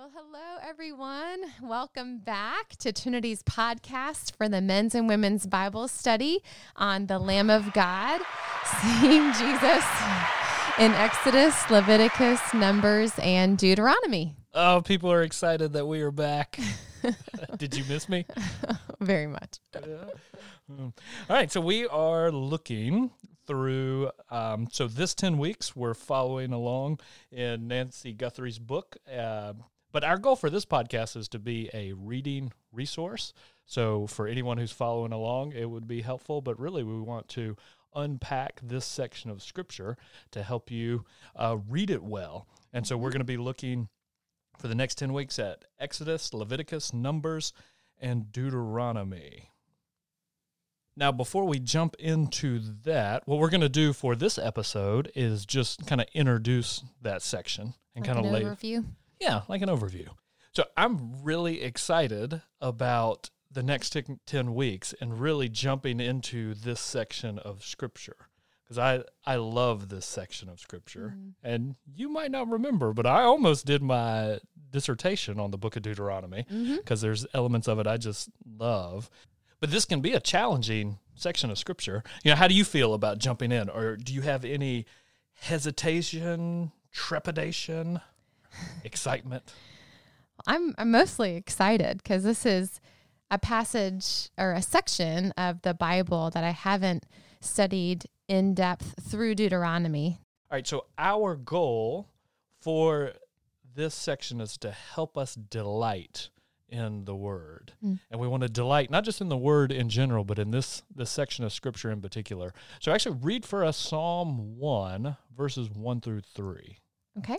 Well, hello, everyone. Welcome back to Trinity's podcast for the men's and women's Bible study on the Lamb of God, seeing Jesus in Exodus, Leviticus, Numbers, and Deuteronomy. Oh, people are excited that we are back. Did you miss me? Very much. All right, so we are looking through. Um, so this ten weeks, we're following along in Nancy Guthrie's book. Uh, but our goal for this podcast is to be a reading resource. So for anyone who's following along, it would be helpful. But really, we want to unpack this section of scripture to help you uh, read it well. And so we're going to be looking for the next 10 weeks at Exodus, Leviticus, Numbers, and Deuteronomy. Now, before we jump into that, what we're going to do for this episode is just kind of introduce that section and Like kind of lay overview. Yeah, like an overview. So I'm really excited about the next 10 weeks and really jumping into this section of scripture because I, I love this section of scripture. Mm-hmm. And you might not remember, but I almost did my dissertation on the book of Deuteronomy mm-hmm. because there's elements of it I just love. But this can be a challenging section of scripture. You know, how do you feel about jumping in? Or do you have any hesitation, trepidation, excitement? I'm, I'm mostly excited because this is a passage or a section of the Bible that I haven't studied in depth through Deuteronomy. All right, so our goal for this section is to help us delight in the word. Mm. And we want to delight not just in the word in general, but in this this section of scripture in particular. So actually read for us Psalm 1 verses 1 through 3. Okay.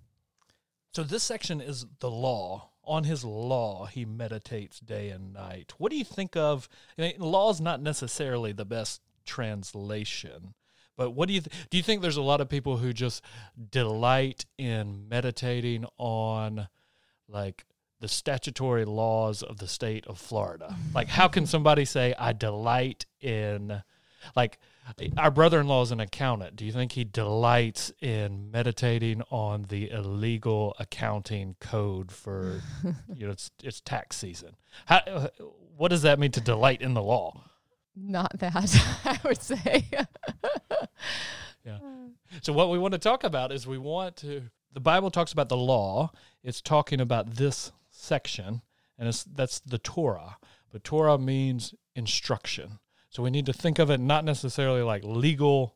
So this section is the law. On his law, he meditates day and night. What do you think of? I mean, law is not necessarily the best translation, but what do you th- do? You think there's a lot of people who just delight in meditating on, like the statutory laws of the state of Florida? Like, how can somebody say I delight in, like? Our brother-in-law is an accountant. Do you think he delights in meditating on the illegal accounting code for, you know, it's it's tax season? How, what does that mean to delight in the law? Not that, I would say. Yeah. So what we want to talk about is we want to. The Bible talks about the law. It's talking about this section, and it's that's the Torah. But Torah means instruction. So we need to think of it not necessarily like legal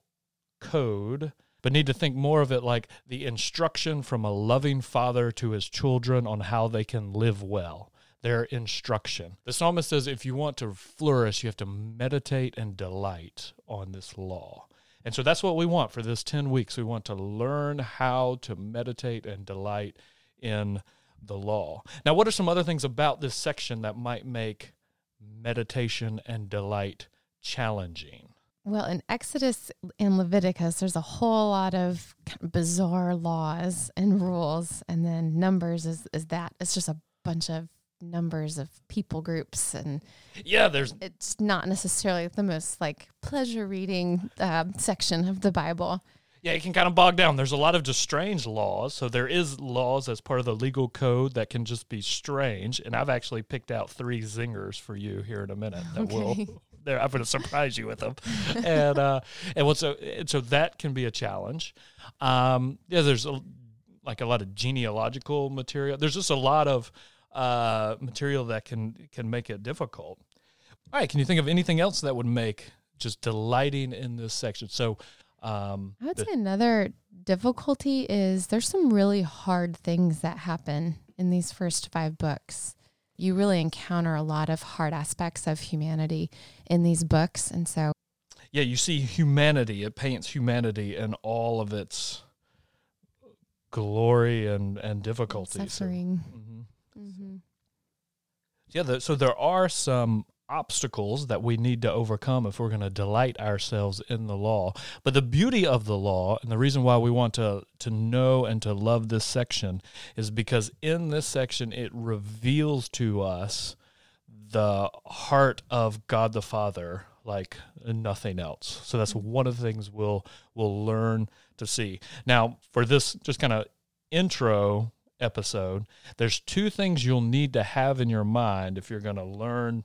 code, but need to think more of it like the instruction from a loving father to his children on how they can live well. Their instruction. The psalmist says if you want to flourish, you have to meditate and delight on this law. And so that's what we want for this 10 weeks. We want to learn how to meditate and delight in the law. Now, what are some other things about this section that might make meditation and delight challenging? well, in Exodus and Leviticus, there's a whole lot of bizarre laws and rules. And then Numbers is, is that. It's just a bunch of numbers of people groups. And Yeah, there's it's not necessarily the most like pleasure reading uh, section of the Bible. Yeah, it can kind of bog down. There's a lot of just strange laws. So there is laws as part of the legal code that can just be strange. And I've actually picked out three zingers for you here in a minute that Okay. will. There, I'm going to surprise you with them, and uh, and what so and so that can be a challenge. Um, yeah, there's a, like a lot of genealogical material. There's just a lot of uh, material that can can make it difficult. All right, can you think of anything else that would make just delighting in this section? So. Um, I would the- say another difficulty is there's some really hard things that happen in these first five books. You really encounter a lot of hard aspects of humanity in these books. And so, yeah, you see humanity. It paints humanity in all of its glory and and difficulties. suffering. Mhm. hmm Yeah, the, so there are some obstacles that we need to overcome if we're going to delight ourselves in the law. But the beauty of the law and the reason why we want to to know and to love this section is because in this section it reveals to us the heart of God the Father like nothing else. So that's mm-hmm. one of the things we'll we'll learn to see. Now, for this just kind of intro episode, there's two things you'll need to have in your mind if you're going to learn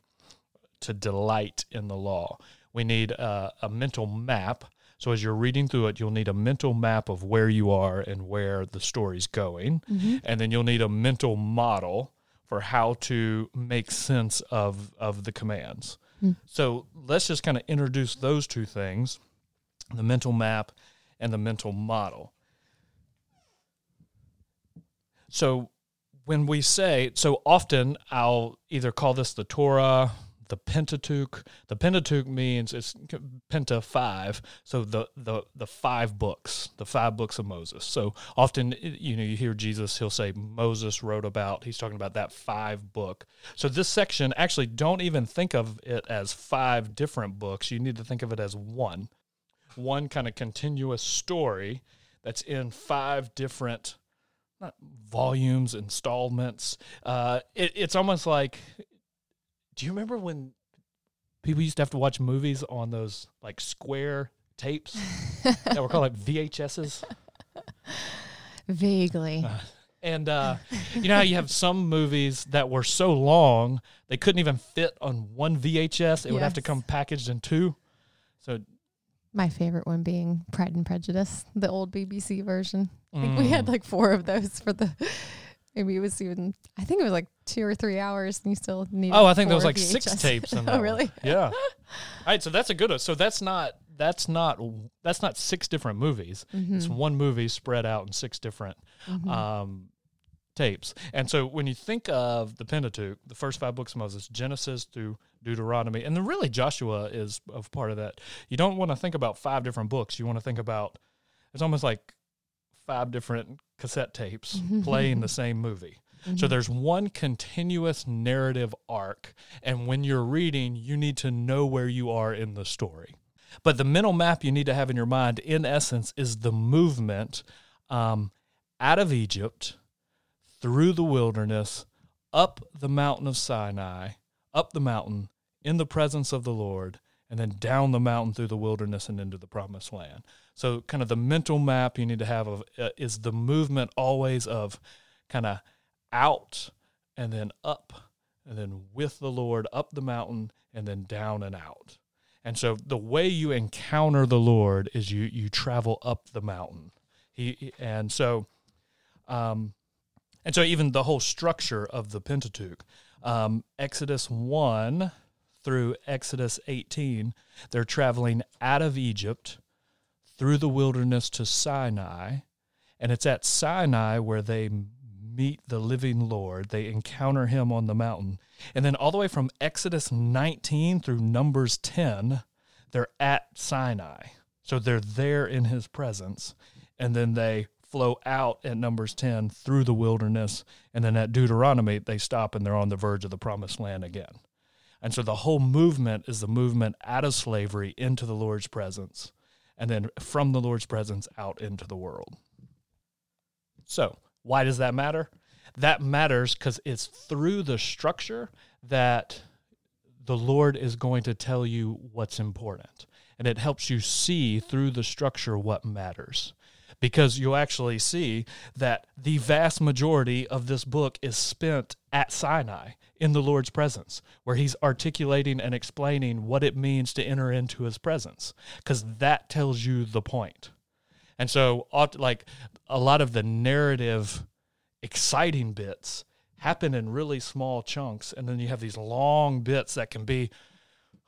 to delight in the law. We need a, a mental map. So as you're reading through it, you'll need a mental map of where you are and where the story's going. Mm-hmm. And then you'll need a mental model for how to make sense of, of the commands. Mm. So let's just kind of introduce those two things the mental map and the mental model. So when we say, so often I'll either call this the Torah, the Pentateuch. The Pentateuch means it's Penta five, so the the the five books, the five books of Moses. So often, you know, you hear Jesus, he'll say Moses wrote about. He's talking about that five book. So this section actually don't even think of it as five different books. You need to think of it as one, one kind of continuous story that's in five different not volumes, installments. Uh, it, it's almost like do you remember when people used to have to watch movies on those like square tapes that were called like VHSs? Vaguely. Uh, and uh, you know how you have some movies that were so long they couldn't even fit on one VHS; it yes. would have to come packaged in two. So, my favorite one being Pride and Prejudice, the old BBC version. I think we had mm. like four of those for the Maybe it was even. I think it was like two or three hours, and you still need. Oh, I think there was like VHS. six tapes. In that oh, really? One. Yeah. All right, so that's a good one. So that's not that's not that's not six different movies. Mm-hmm. It's one movie spread out in six different mm-hmm. um, tapes. And so when you think of the Pentateuch, the first five books of Moses, Genesis through Deuteronomy, and then really Joshua is of part of that. You don't want to think about five different books. You want to think about it's almost like five different cassette tapes mm-hmm. playing the same movie. Mm-hmm. So there's one continuous narrative arc. And when you're reading, you need to know where you are in the story. But the mental map you need to have in your mind, in essence, is the movement um, out of Egypt, through the wilderness, up the mountain of Sinai, up the mountain in the presence of the Lord, and then down the mountain through the wilderness and into the promised land. So, kind of the mental map you need to have of uh, is the movement always of kind of out and then up and then with the Lord up the mountain and then down and out. And so the way you encounter the Lord is you you travel up the mountain. He and so um and so even the whole structure of the Pentateuch, um, Exodus 1 through Exodus 18, they're traveling out of Egypt through the wilderness to Sinai. And it's at Sinai where they meet the living Lord. They encounter him on the mountain. And then all the way from Exodus 19 through Numbers 10, they're at Sinai. So they're there in his presence. And then they flow out at Numbers 10 through the wilderness. And then at Deuteronomy, they stop and they're on the verge of the promised land again. And so the whole movement is the movement out of slavery into the Lord's presence, and then from the Lord's presence out into the world. So, why does that matter? That matters because it's through the structure that the Lord is going to tell you what's important. And it helps you see through the structure what matters because you'll actually see that the vast majority of this book is spent at Sinai in the Lord's presence, where he's articulating and explaining what it means to enter into his presence, because that tells you the point. And so, like a lot of the narrative, exciting bits happen in really small chunks, and then you have these long bits that can be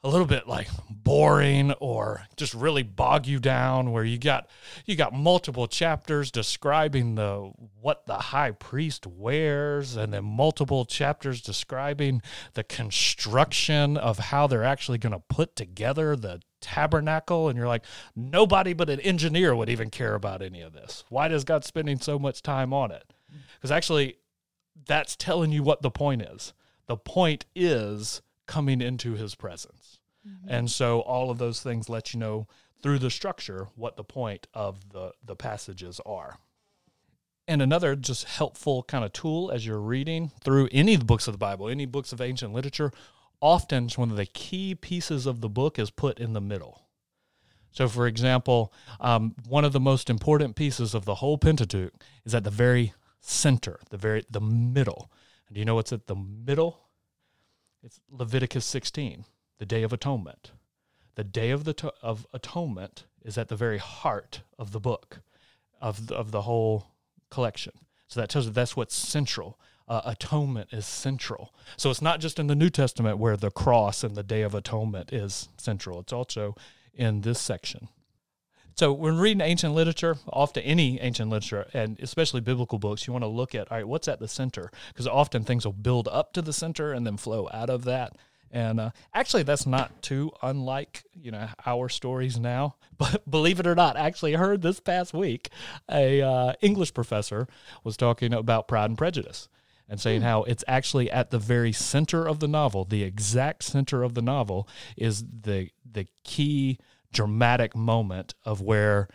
a little bit like boring or just really bog you down where you got you got multiple chapters describing the what the high priest wears and then multiple chapters describing the construction of how they're actually going to put together the tabernacle. And you're like nobody but an engineer would even care about any of this. Why does god spending so much time on it? Mm. Because actually that's telling you what the point is. The point is coming into his presence. Mm-hmm. And so all of those things let you know through the structure what the point of the, the passages are. And another just helpful kind of tool as you're reading through any of the books of the Bible, any books of ancient literature, often one of the key pieces of the book is put in the middle. So, for example, um, one of the most important pieces of the whole Pentateuch is at the very center, the very the middle. And do you know what's at the middle? It's Leviticus 16, the Day of Atonement. The Day of the of Atonement is at the very heart of the book, of the, of the whole collection. So that tells you that's what's central. Uh, atonement is central. So it's not just in the New Testament where the cross and the Day of Atonement is central. It's also in this section. So when reading ancient literature, often any ancient literature, and especially biblical books, you want to look at all right, what's at the center? Because often things will build up to the center and then flow out of that. And uh, actually, that's not too unlike you know our stories now. But believe it or not, I actually heard this past week a uh, English professor was talking about Pride and Prejudice and saying mm. how it's actually at the very center of the novel, the exact center of the novel is the the key dramatic moment of where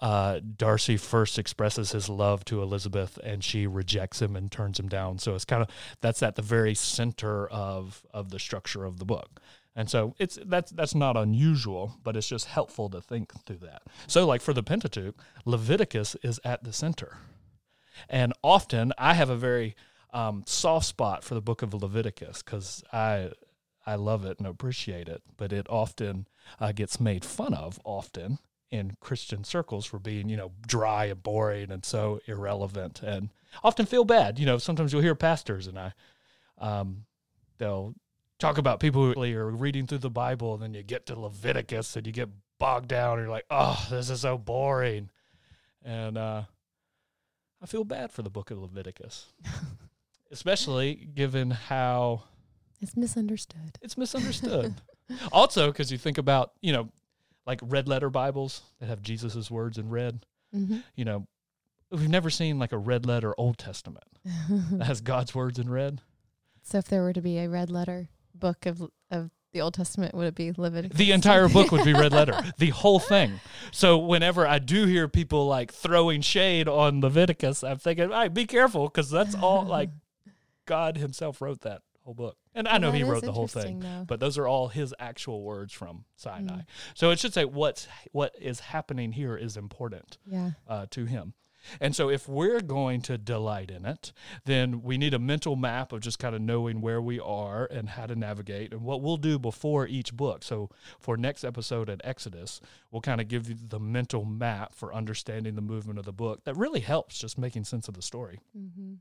uh, Darcy first expresses his love to Elizabeth and she rejects him and turns him down. So it's kind of that's at the very center of of the structure of the book. And so it's that's that's not unusual, but it's just helpful to think through that. So like for the Pentateuch, Leviticus is at the center. And often I have a very um, soft spot for the book of Leviticus because I I love it and appreciate it, but it often uh, gets made fun of often in Christian circles for being, you know, dry and boring and so irrelevant and often feel bad. You know, sometimes you'll hear pastors and I, um, they'll talk about people who are reading through the Bible and then you get to Leviticus and you get bogged down and you're like, oh, this is so boring. And uh, I feel bad for the book of Leviticus, especially given how it's misunderstood. It's misunderstood. also, because you think about, you know, like red letter Bibles that have Jesus's words in red. Mm-hmm. You know, we've never seen like a red letter Old Testament that has God's words in red. So, if there were to be a red letter book of of the Old Testament, would it be Leviticus? The entire book would be red letter, the whole thing. So, whenever I do hear people like throwing shade on Leviticus, I'm thinking, all right, be careful because that's all like God Himself wrote that whole book. And I know he wrote the whole thing, though. but those are all his actual words from Sinai. Mm. So it should say what's what is happening here is important yeah. uh, to him. And so if we're going to delight in it, then we need a mental map of just kind of knowing where we are and how to navigate and what we'll do before each book. So for next episode at Exodus, we'll kind of give you the mental map for understanding the movement of the book that really helps just making sense of the story. Mm-hmm.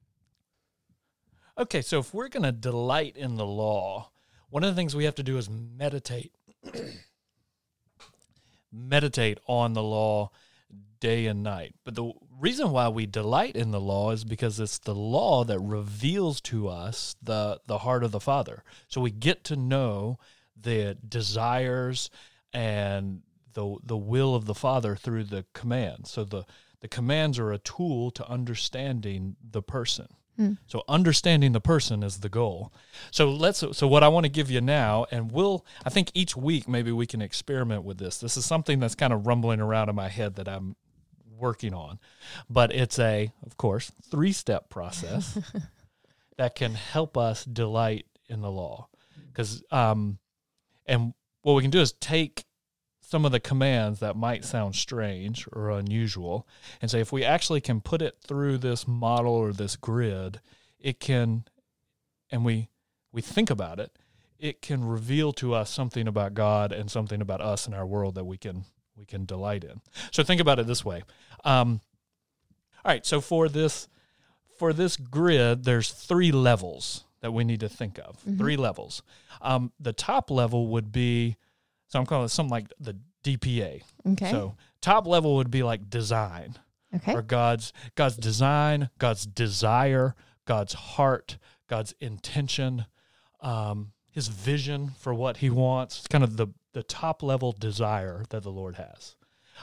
Okay, so if we're going to delight in the law, one of the things we have to do is meditate. meditate on the law day and night. But the reason why we delight in the law is because it's the law that reveals to us the the heart of the Father. So we get to know the desires and the the will of the Father through the commands. So the the commands are a tool to understanding the person. Mm. So understanding the person is the goal. So let's so what I want to give you now and we'll I think each week maybe we can experiment with this. This is something that's kind of rumbling around in my head that I'm working on. But it's a of course, three-step process that can help us delight in the law. Cuz um and what we can do is take some of the commands that might sound strange or unusual. And say if we actually can put it through this model or this grid it can and we we think about it it can reveal to us something about god and something about us and our world that we can we can delight in. So think about it this way. Um, all right so for this for this grid there's three levels that we need to think of. Mm-hmm. three levels. Um, the top level would be so I'm calling it something like the DPA. Okay. So top level would be like design. Okay. Or God's God's design, God's desire, God's heart, God's intention, um, His vision for what He wants. It's kind of the the top level desire that the Lord has.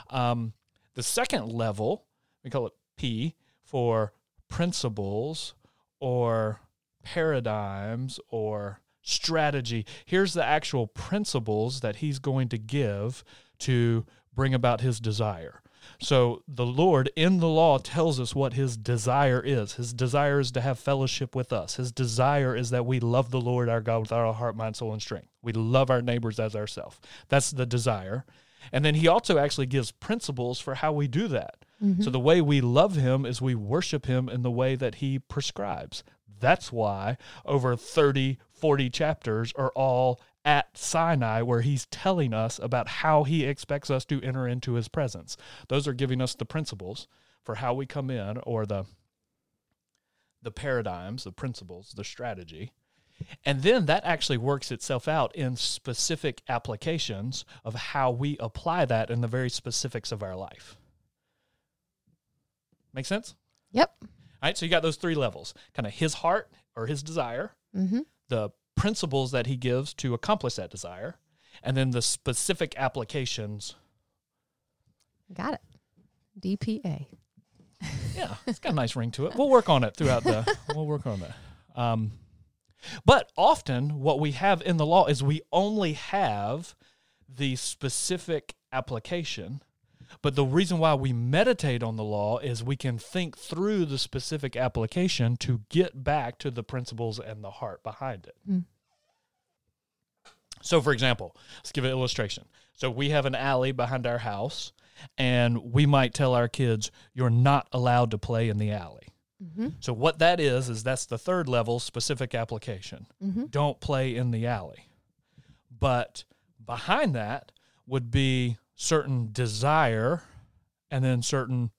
Um, the second level, we call it P for principles or paradigms or strategy. Here's the actual principles that he's going to give to bring about his desire. So the Lord in the law tells us what his desire is. His desire is to have fellowship with us. His desire is that we love the Lord our God with our heart, mind, soul, and strength. We love our neighbors as ourselves. That's the desire. And then he also actually gives principles for how we do that. Mm-hmm. So the way we love him is we worship him in the way that he prescribes. That's why over 30, 40 chapters are all at Sinai where he's telling us about how he expects us to enter into his presence. Those are giving us the principles for how we come in or the the paradigms, the principles, the strategy. And then that actually works itself out in specific applications of how we apply that in the very specifics of our life. Make sense? Yep. All right. So you got those three levels kind of his heart or his desire, mm-hmm. the principles that he gives to accomplish that desire, and then the specific applications. Got it. DPA. yeah, it's got a nice ring to it. We'll work on it throughout the. we'll work on that. Um, but often, what we have in the law is we only have the specific application. But the reason why we meditate on the law is we can think through the specific application to get back to the principles and the heart behind it. Mm. So, for example, let's give an illustration. So, we have an alley behind our house, and we might tell our kids, You're not allowed to play in the alley. Mm-hmm. So what that is is that's the third level specific application. Mm-hmm. Don't play in the alley. But behind that would be certain desire and then certain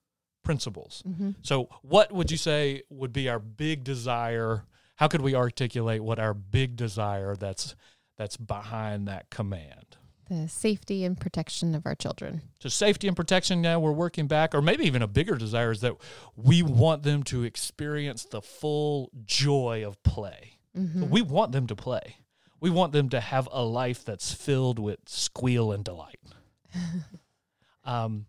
principles. Mm-hmm. So what would you say would be our big desire? How could we articulate what our big desire that's that's behind that command? the safety and protection of our children. So safety and protection now we're working back, or maybe even a bigger desire is that we want them to experience the full joy of play. Mm-hmm. So we want them to play. We want them to have a life that's filled with squeal and delight. um,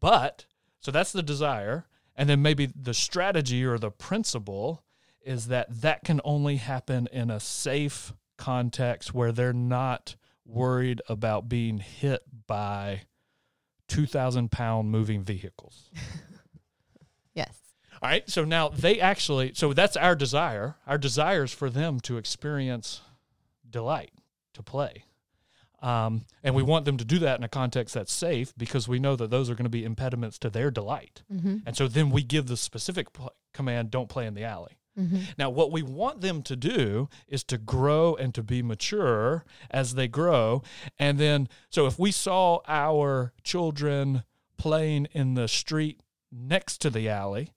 but so that's the desire, and then maybe the strategy or the principle is that that can only happen in a safe context where they're not worried about being hit by 2,000 pound moving vehicles. yes. All right. So now they actually, so that's our desire. Our desire is for them to experience delight, to play. Um, and we want them to do that in a context that's safe because we know that those are going to be impediments to their delight. Mm-hmm. And so then we give the specific pl- command don't play in the alley. Mm-hmm. Now, what we want them to do is to grow and to be mature as they grow. And then, so if we saw our children playing in the street next to the alley,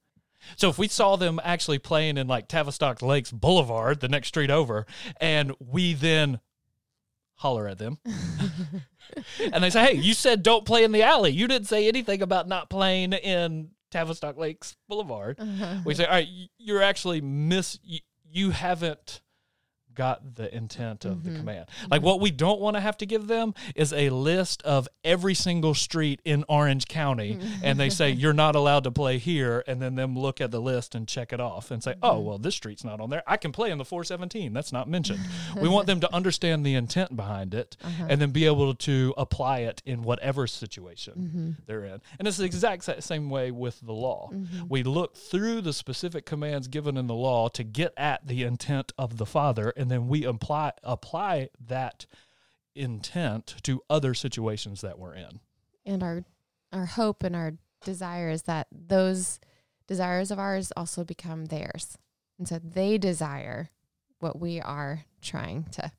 so if we saw them actually playing in like Tavistock Lakes Boulevard, the next street over, and we then holler at them. and they say, "Hey, you said don't play in the alley. You didn't say anything about not playing in Tavistock Lakes Boulevard. Uh-huh. We say, all right, you're actually miss. You, you haven't got the intent of mm-hmm. the command. Like what we don't want to have to give them is a list of every single street in Orange County mm-hmm. and they say you're not allowed to play here and then them look at the list and check it off and say, "Oh, mm-hmm. well this street's not on there. I can play in the 417. That's not mentioned." we want them to understand the intent behind it uh-huh. and then be able to apply it in whatever situation mm-hmm. they're in. And it's the exact same way with the law. Mm-hmm. We look through the specific commands given in the law to get at the intent of the Father and and then we apply apply that intent to other situations that we're in. And our our hope and our desire is that those desires of ours also become theirs. And so they desire what we are trying to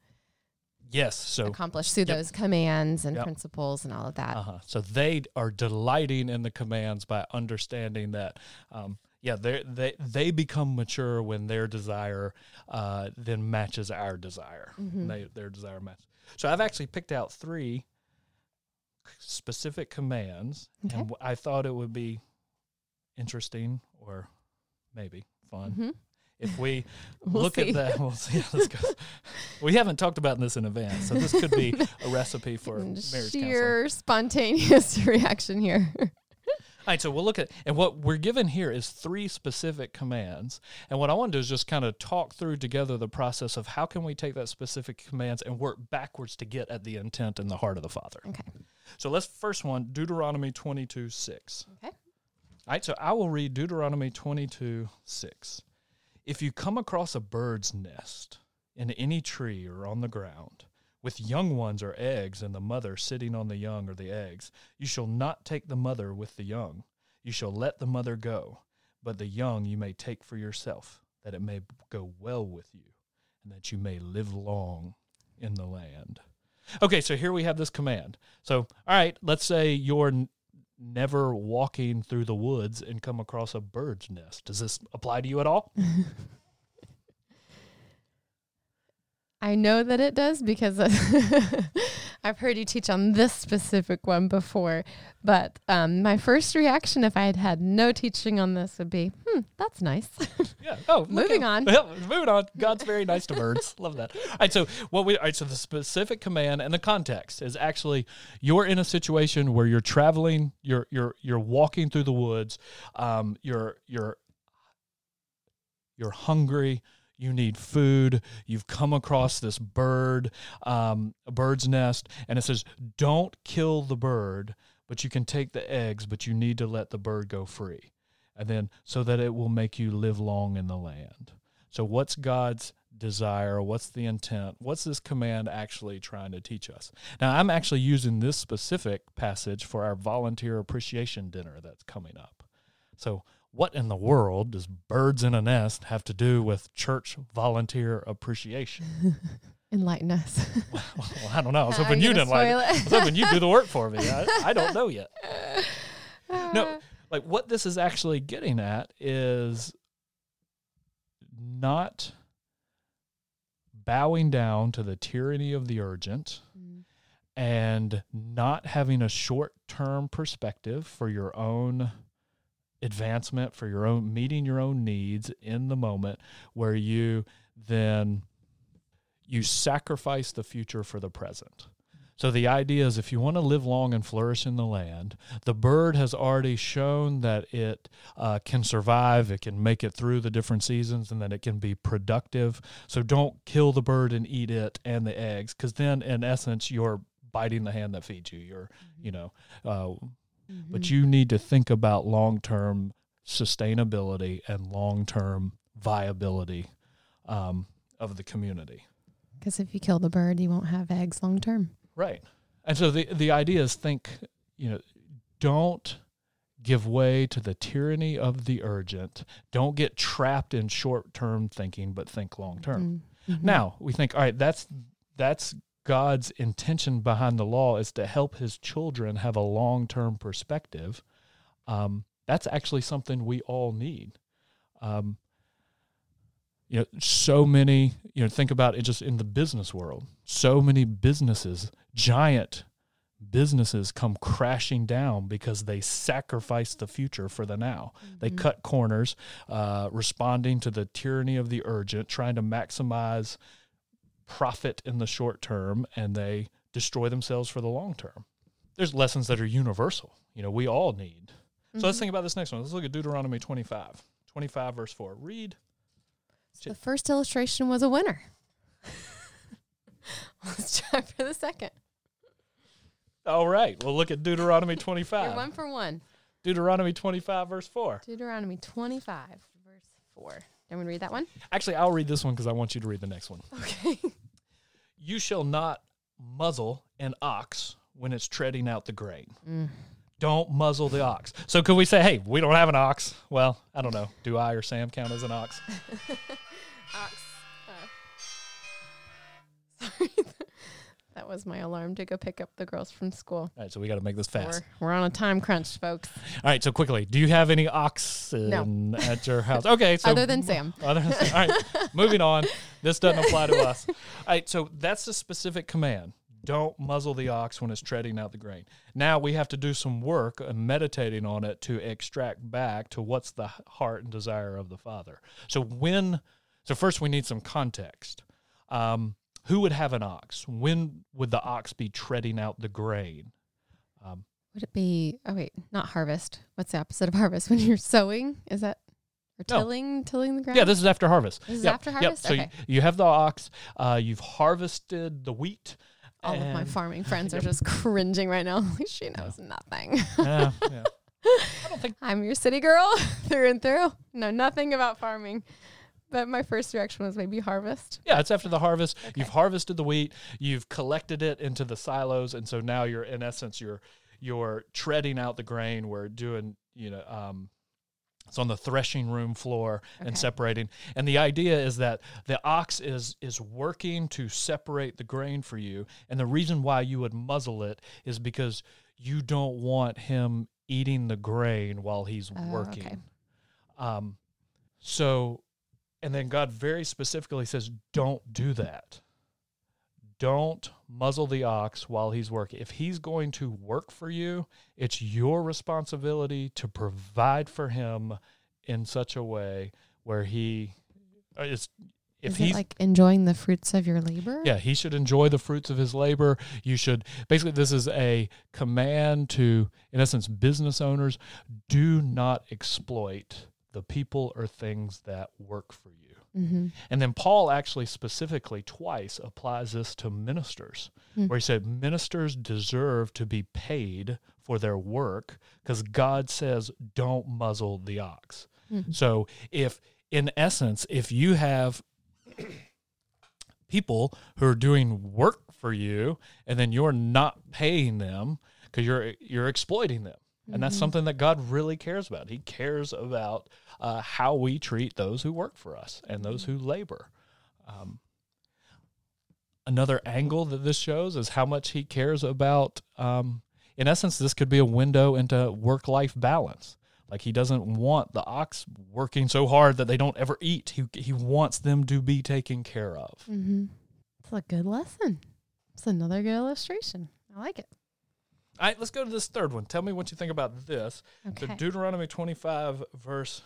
yes so accomplish through yep. those commands and yep. principles and all of that uh-huh. so they are delighting in the commands by understanding that um, yeah, they they they become mature when their desire uh, then matches our desire. Mm-hmm. They, their desire matches. So I've actually picked out three specific commands, okay. and I thought it would be interesting or maybe fun. Mm-hmm. If we we'll look see. at that, we'll see. Yeah, let's go. we haven't talked about this in advance, so this could be a recipe for marriage Sheer spontaneous reaction here. Right, so we'll look at and what we're given here is three specific commands. And what I want to do is just kind of talk through together the process of how can we take that specific commands and work backwards to get at the intent and the heart of the Father. Okay. So let's first one, Deuteronomy 22, 6. Okay. All right, so I will read Deuteronomy 22, 6. If you come across a bird's nest in any tree or on the ground, with young ones or eggs, and the mother sitting on the young or the eggs, you shall not take the mother with the young. You shall let the mother go, but the young you may take for yourself, that it may go well with you, and that you may live long in the land. Okay, so here we have this command. So, all right, let's say you're never walking through the woods and come across a bird's nest. Does this apply to you at all? I know that it does because I've heard you teach on this specific one before. But um, my first reaction, if I had had no teaching on this, would be, hmm, that's nice. Yeah. Oh, Moving on. Moving on. God's very nice to birds. Love that. All right. So what we all right. So the specific command and the context is actually you're in a situation where you're traveling. You're you're you're walking through the woods. Um, you're you're you're hungry. You need food. You've come across this bird, um, a bird's nest, and it says, "Don't kill the bird, but you can take the eggs, but you need to let the bird go free." and then so that it will make you live long in the land. So, what's God's desire? What's the intent? What's this command actually trying to teach us? Now, I'm actually using this specific passage for our volunteer appreciation dinner that's coming up. So, what in the world does birds in a nest have to do with church volunteer appreciation? Enlighten us. well, I don't know. I was hoping you'd enlighten. I was hoping you'd do the work for me. I, I don't know yet. No, like what this is actually getting at is not bowing down to the tyranny of the urgent Mm. and not having a short term perspective for your own advancement, for your own meeting your own needs in the moment where you then you sacrifice the future for the present. So the idea is if you want to live long and flourish in the land, the bird has already shown that it uh, can survive, it can make it through the different seasons, and that it can be productive. So don't kill the bird and eat it and the eggs, because then in essence you're biting the hand that feeds you. You're, you know, uh, but you need to think about long term sustainability and long term viability um, of the community. Because if you kill the bird, you won't have eggs long term. Right. And so the the idea is think, you know, don't give way to the tyranny of the urgent. Don't get trapped in short-term thinking, but think long-term. Mhm. Now, we think, all right, that's that's God's intention behind the law is to help his children have a long-term perspective. Um, that's actually something we all need. Um, you know, so many, you know, think about it just in the business world. So many businesses, giant businesses come crashing down because they sacrifice the future for the now. They Mhm. cut corners, uh, responding to the tyranny of the urgent, trying to maximize profit in the short term, and they destroy themselves for the long term. There's lessons that are universal. You know, we all need. So let's Mhm. think about this next one. Let's look at Deuteronomy 25. 25 verse 4. Read. The first illustration was a winner. Let's try for the second. All right. Well, look at Deuteronomy You're 25. one for one. Deuteronomy 25 verse 4. Deuteronomy 25, verse 4. I'm going to read that one. Actually, I'll read this one because I want you to read the next one. Okay. You shall not muzzle an ox when it's treading out the grain. Mm. Don't muzzle the ox. So could we say, hey, we don't have an ox? Well, I don't know. Do I or Sam count as an ox? Ox. Uh, sorry. That was my alarm to go pick up the girls from school. All right, so we got to make this fast. We're, we're on a time crunch, folks. All right, so quickly, do you have any oxen at your house? Okay, so Other than Sam. Other than Sam. All right, moving on. This doesn't apply to us. All right, so that's a specific command. Don't muzzle the ox when it's treading out the grain. Now we have to do some work and meditating on it to extract back to what's the heart and desire of the Father. So when, so first we need some context. Um, who would have an ox? When would the ox be treading out the grain? When would it be? Oh wait, not harvest. What's the opposite of harvest? When you're sowing, is that or No. tilling, tilling the ground? Yeah, this is after harvest. This is Yep, after yep. harvest? So you, Okay. you have the ox. Uh, you've harvested the wheat. All of my farming friends are Yep. just cringing right now. She knows nothing. Yeah, yeah. I don't think. I'm your city girl through and through. Know nothing about farming. But my first reaction was maybe harvest. Yeah, it's after the harvest. Okay. You've harvested the wheat. You've collected it into the silos, and so now you're in essence you're you're treading out the grain. We're doing you know um, it's on the threshing room floor Okay. and separating. And the idea is that the ox is is working to separate the grain for you. And the reason why you would muzzle it is because you don't want him eating the grain while he's Oh, working. okay. Um, so, and then God very specifically says, don't do that. Don't muzzle the ox while he's working. If he's going to work for you, it's your responsibility to provide for him in such a way where he uh, is. If Is he's like enjoying the fruits of your labor? yeah, he should enjoy the fruits of his labor. You should basically this is a command to in essence business owners do not exploit the people or things that work for you. Mm-hmm. And then Paul actually specifically twice applies this to ministers, Hmm. where he said ministers deserve to be paid for their work because God says don't muzzle the ox. Mhm. So if in essence, if you have people who are doing work for you and then you're not paying them because you're you're exploiting them and that's Mhm. something that god really cares about he cares about uh, how we treat those who work for us and those who labor um, another angle that this shows is how much he cares about um, in essence this could be a window into work-life balance like he doesn't want the ox working so hard that they don't ever eat he, he wants them to be taken care of Mm-hmm. It's a good lesson. It's another good illustration. I like it. All right, let's go to this third one. Tell me what you think about this. Okay. So Deuteronomy 25, verse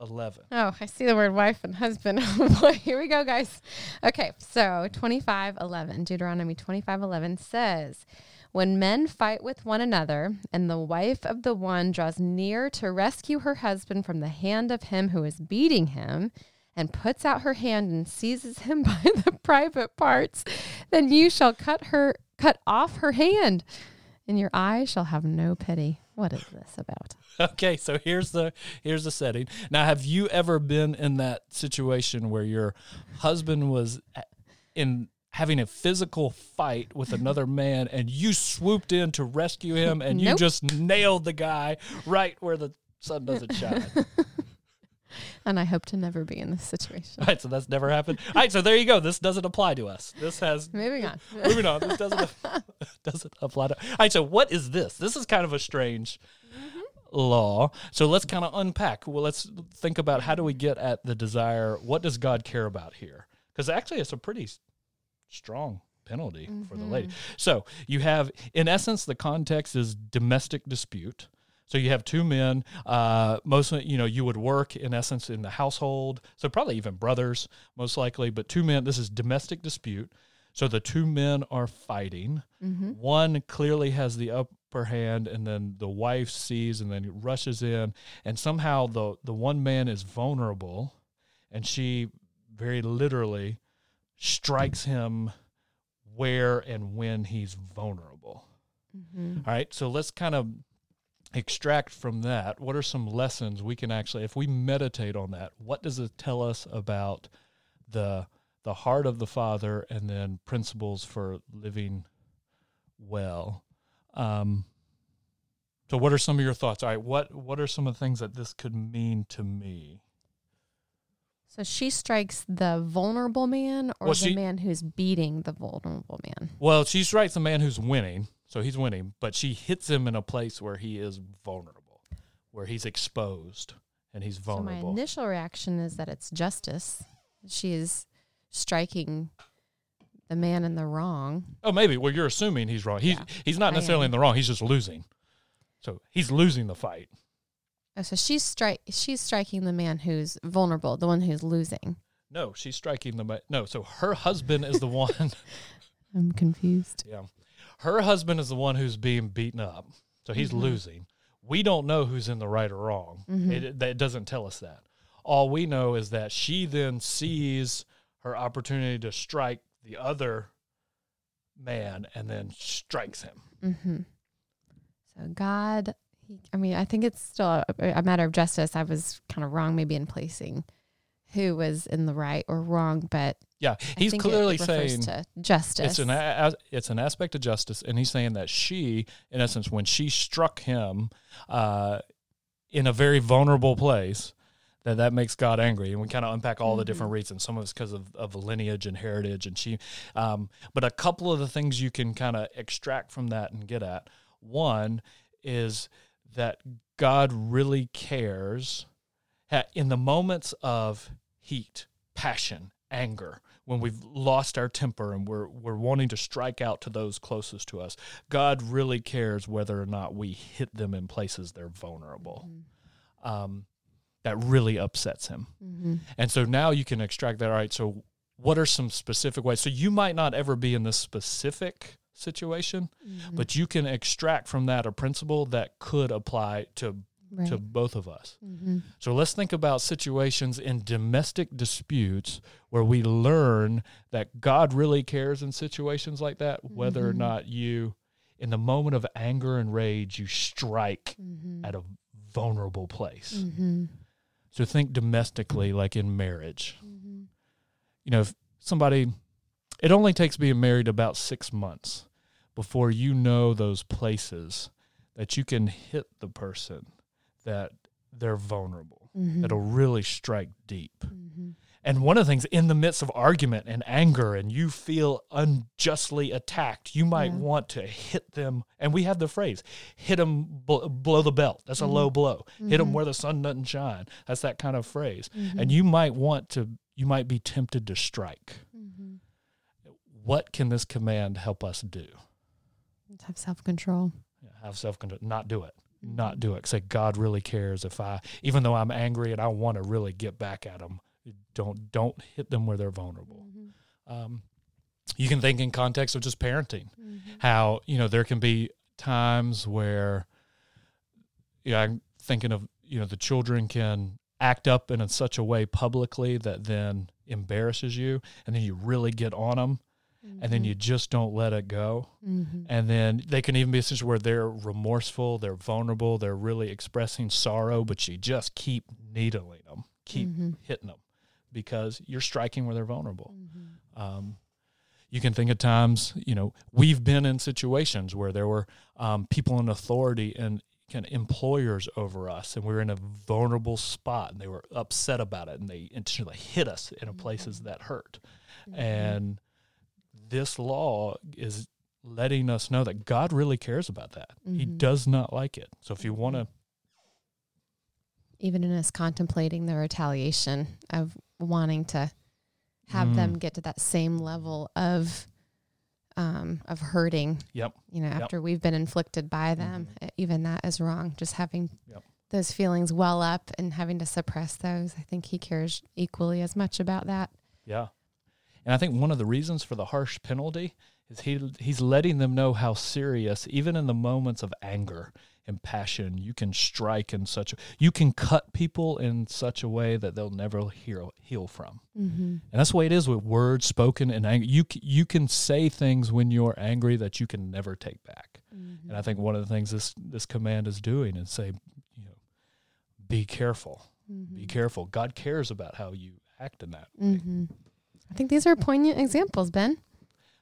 11. Oh, I see the word wife and husband. Oh boy, here we go, guys. Okay, so 25:11, Deuteronomy 25:11 says, "When men fight with one another, and the wife of the one draws near to rescue her husband from the hand of him who is beating him, and puts out her hand and seizes him by the private parts, then you shall cut her cut off her hand, and your eye shall have no pity." What is this about? Okay, so here's the here's the setting. Now, have you ever been in that situation where your husband was in having a physical fight with another man and you swooped in to rescue him and you just nailed the guy right where the sun doesn't shine? And I hope to never be in this situation. All right, so that's never happened. All right, so there you go. This doesn't apply to us. This has Moving on. moving on. This doesn't doesn't apply to. All right. So what is this? This is kind of a strange mm-hmm. law. So let's kind of unpack. Well, let's think about how do we get at the desire. What does God care about here? Because actually, it's a pretty strong penalty for the lady. Mm-hmm. So you have, in essence, the context is domestic dispute. So you have two men. Uh, most, you know, you would work in essence in the household. So probably even brothers, most likely. But two men. This is domestic dispute. So the two men are fighting. Mm-hmm. One clearly has the upper hand, and then the wife sees and then rushes in, and somehow the the one man is vulnerable, and she very literally strikes him where and when he's vulnerable. Mm-hmm. All right, so let's kind of extract from that. What are some lessons we can actually, if we meditate on that, what does it tell us about the the heart of the Father, and then principles for living well? Um, so, what are some of your thoughts? All right, what what are some of the things that this could mean to me? So she strikes the vulnerable man or Well, the she- man who's beating the vulnerable man? Well, she strikes the man who's winning, so he's winning, but she hits him in a place where he is vulnerable, where he's exposed and he's So my initial reaction is that it's justice. She is striking the man in the wrong. Oh, maybe. Well, you're assuming he's wrong. He's Yeah, he's not necessarily in the wrong. He's just losing. So he's losing the fight. Oh, so she's stri- she's striking the man who's vulnerable, the one who's losing. No, she's striking the ma- no. So her husband is the one. I'm confused. yeah, her husband is the one who's being beaten up. So he's Mhm. losing. We don't know who's in the right or wrong. Mhm. It, it doesn't tell us that. All we know is that she then sees her opportunity to strike the other man and then strikes him. Mm-hmm. So God, he, I mean, I think it's still a, a matter of justice. I was kind of wrong, maybe in placing who was in the right or wrong, but Yeah, he's clearly saying to justice. it's an a- it's an aspect of justice, and he's saying that she, in essence, when she struck him uh, in a very vulnerable place, that that makes God angry, and we kind of unpack all the different reasons. Some of it's because of of lineage and heritage, and she. Um, but a couple of the things you can kind of extract from that and get at one is that God really cares in the moments of heat, passion, anger, when we've lost our temper and we're we're wanting to strike out to those closest to us. God really cares whether or not we hit them in places they're vulnerable. Um, that really upsets him. Mm-hmm. And so now you can extract that. All right. So what are some specific ways? So you might not ever be in this specific situation, Mm-hmm. but you can extract from that a principle that could apply to right. to both of us. mm-hmm. So let's think about situations in domestic disputes where we learn that God really cares in situations like that, whether or Mhm. not you, in the moment of anger and rage, you strike Mm-hmm. at a vulnerable place. Mm-hmm. So think domestically, like in marriage. Mm-hmm. You know, if somebody, it only takes being married about six months before you know those places that you can hit the person that they're vulnerable. Mm-hmm. That'll really strike deep. Mm-hmm. And one of the things in the midst of argument and anger, and you feel unjustly attacked, you might Yeah. want to hit them. And we have the phrase, hit them bl- below the belt. That's a Mhm. low blow. Hit them where the sun doesn't shine. That's that kind of phrase. Mm-hmm. And you might want to, you might be tempted to strike. mm-hmm. What can this command help us do? have self control. Have self control, not do it. Mm-hmm. Not do it. Say, God really cares if I, even though I'm angry and I want to really get back at them, don't don't hit them where they're vulnerable. Mm-hmm. Um, you can think in context of just parenting, Mm-hmm. how you know there can be times where, yeah, I'm thinking of you know the children can act up in such a way publicly that then embarrasses you, and then you really get on them, and then you just don't let it go, Mm-hmm. and then they can even be a situation where they're remorseful, they're vulnerable, they're really expressing sorrow, but you just keep needling them, keep Mm-hmm. hitting them, because you're striking where they're vulnerable. Mm-hmm. Um, you can think of times, you know, we've been in situations where there were um, people in authority and kind of employers over us, and we were in a vulnerable spot, and they were upset about it, and they intentionally hit us in a places that hurt. Mm-hmm. And this law is letting us know that God really cares about that. He Mhm. does not like it. So if you want to, even in us contemplating the retaliation of wanting to have them Mm. get to that same level of um, of hurting. Yep. You know, Yep. after we've been inflicted by them, Mhm. e- even that is wrong. Just having Yep. those feelings well up and having to suppress those. I think he cares equally as much about that. Yeah. And I think one of the reasons for the harsh penalty is he he's letting them know how serious, even in the moments of anger and passion, you can strike in such a you can cut people in such a way that they'll never heal heal from. Mm-hmm. And that's the way it is with words spoken and anger. You, you can say things when you're angry that you can never take back. Mm-hmm. And I think one of the things this this command is doing is say, you know, be careful. Mm-hmm. Be careful. God cares about how you act in that. I think these are poignant examples, Ben.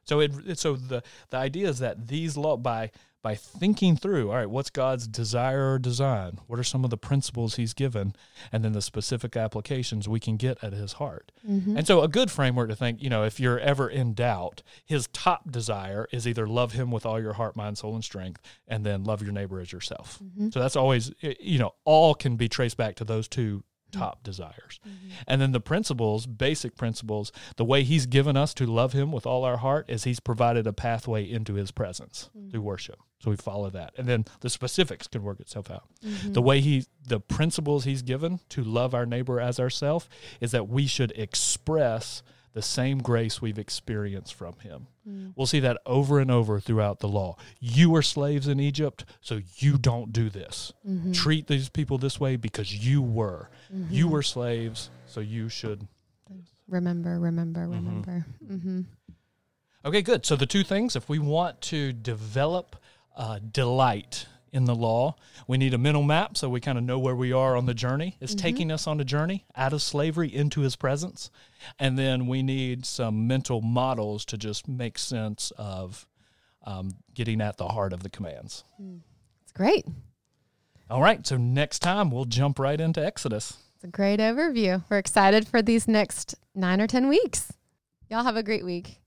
So it it- so the the idea is that these law by by thinking through, all right, what's God's desire or design? What are some of the principles He's given, and then the specific applications we can get at His heart. Mm-hmm. And so a good framework to think, you know, if you're ever in doubt, His top desire is either love Him with all your heart, mind, soul, and strength, and then love your neighbor as yourself. mm-hmm. So that's always, you know, all can be traced back to those two top desires. And then the principles, basic principles, the way he's given us to love him with all our heart is he's provided a pathway into his presence through worship. So we follow that. And then the specifics can work itself out. Mm-hmm. The way he the principles he's given to love our neighbor as ourself is that we should express the same grace we've experienced from him. We'll see that over and over throughout the law. You were slaves in Egypt, so you don't do this. Mm-hmm. Treat these people this way because you were. You were slaves, so you should. Remember, remember, remember. Mm-hmm. Okay, good. So the two things, if we want to develop uh, delight in the law, we need a mental map so we kind of know where we are on the journey. It's taking us on a journey out of slavery into his presence. And then we need some mental models to just make sense of um, getting at the heart of the commands. It's great. All right, so next time we'll jump right into Exodus. It's a great overview. We're excited for these next nine or 10 weeks. Y'all have a great week.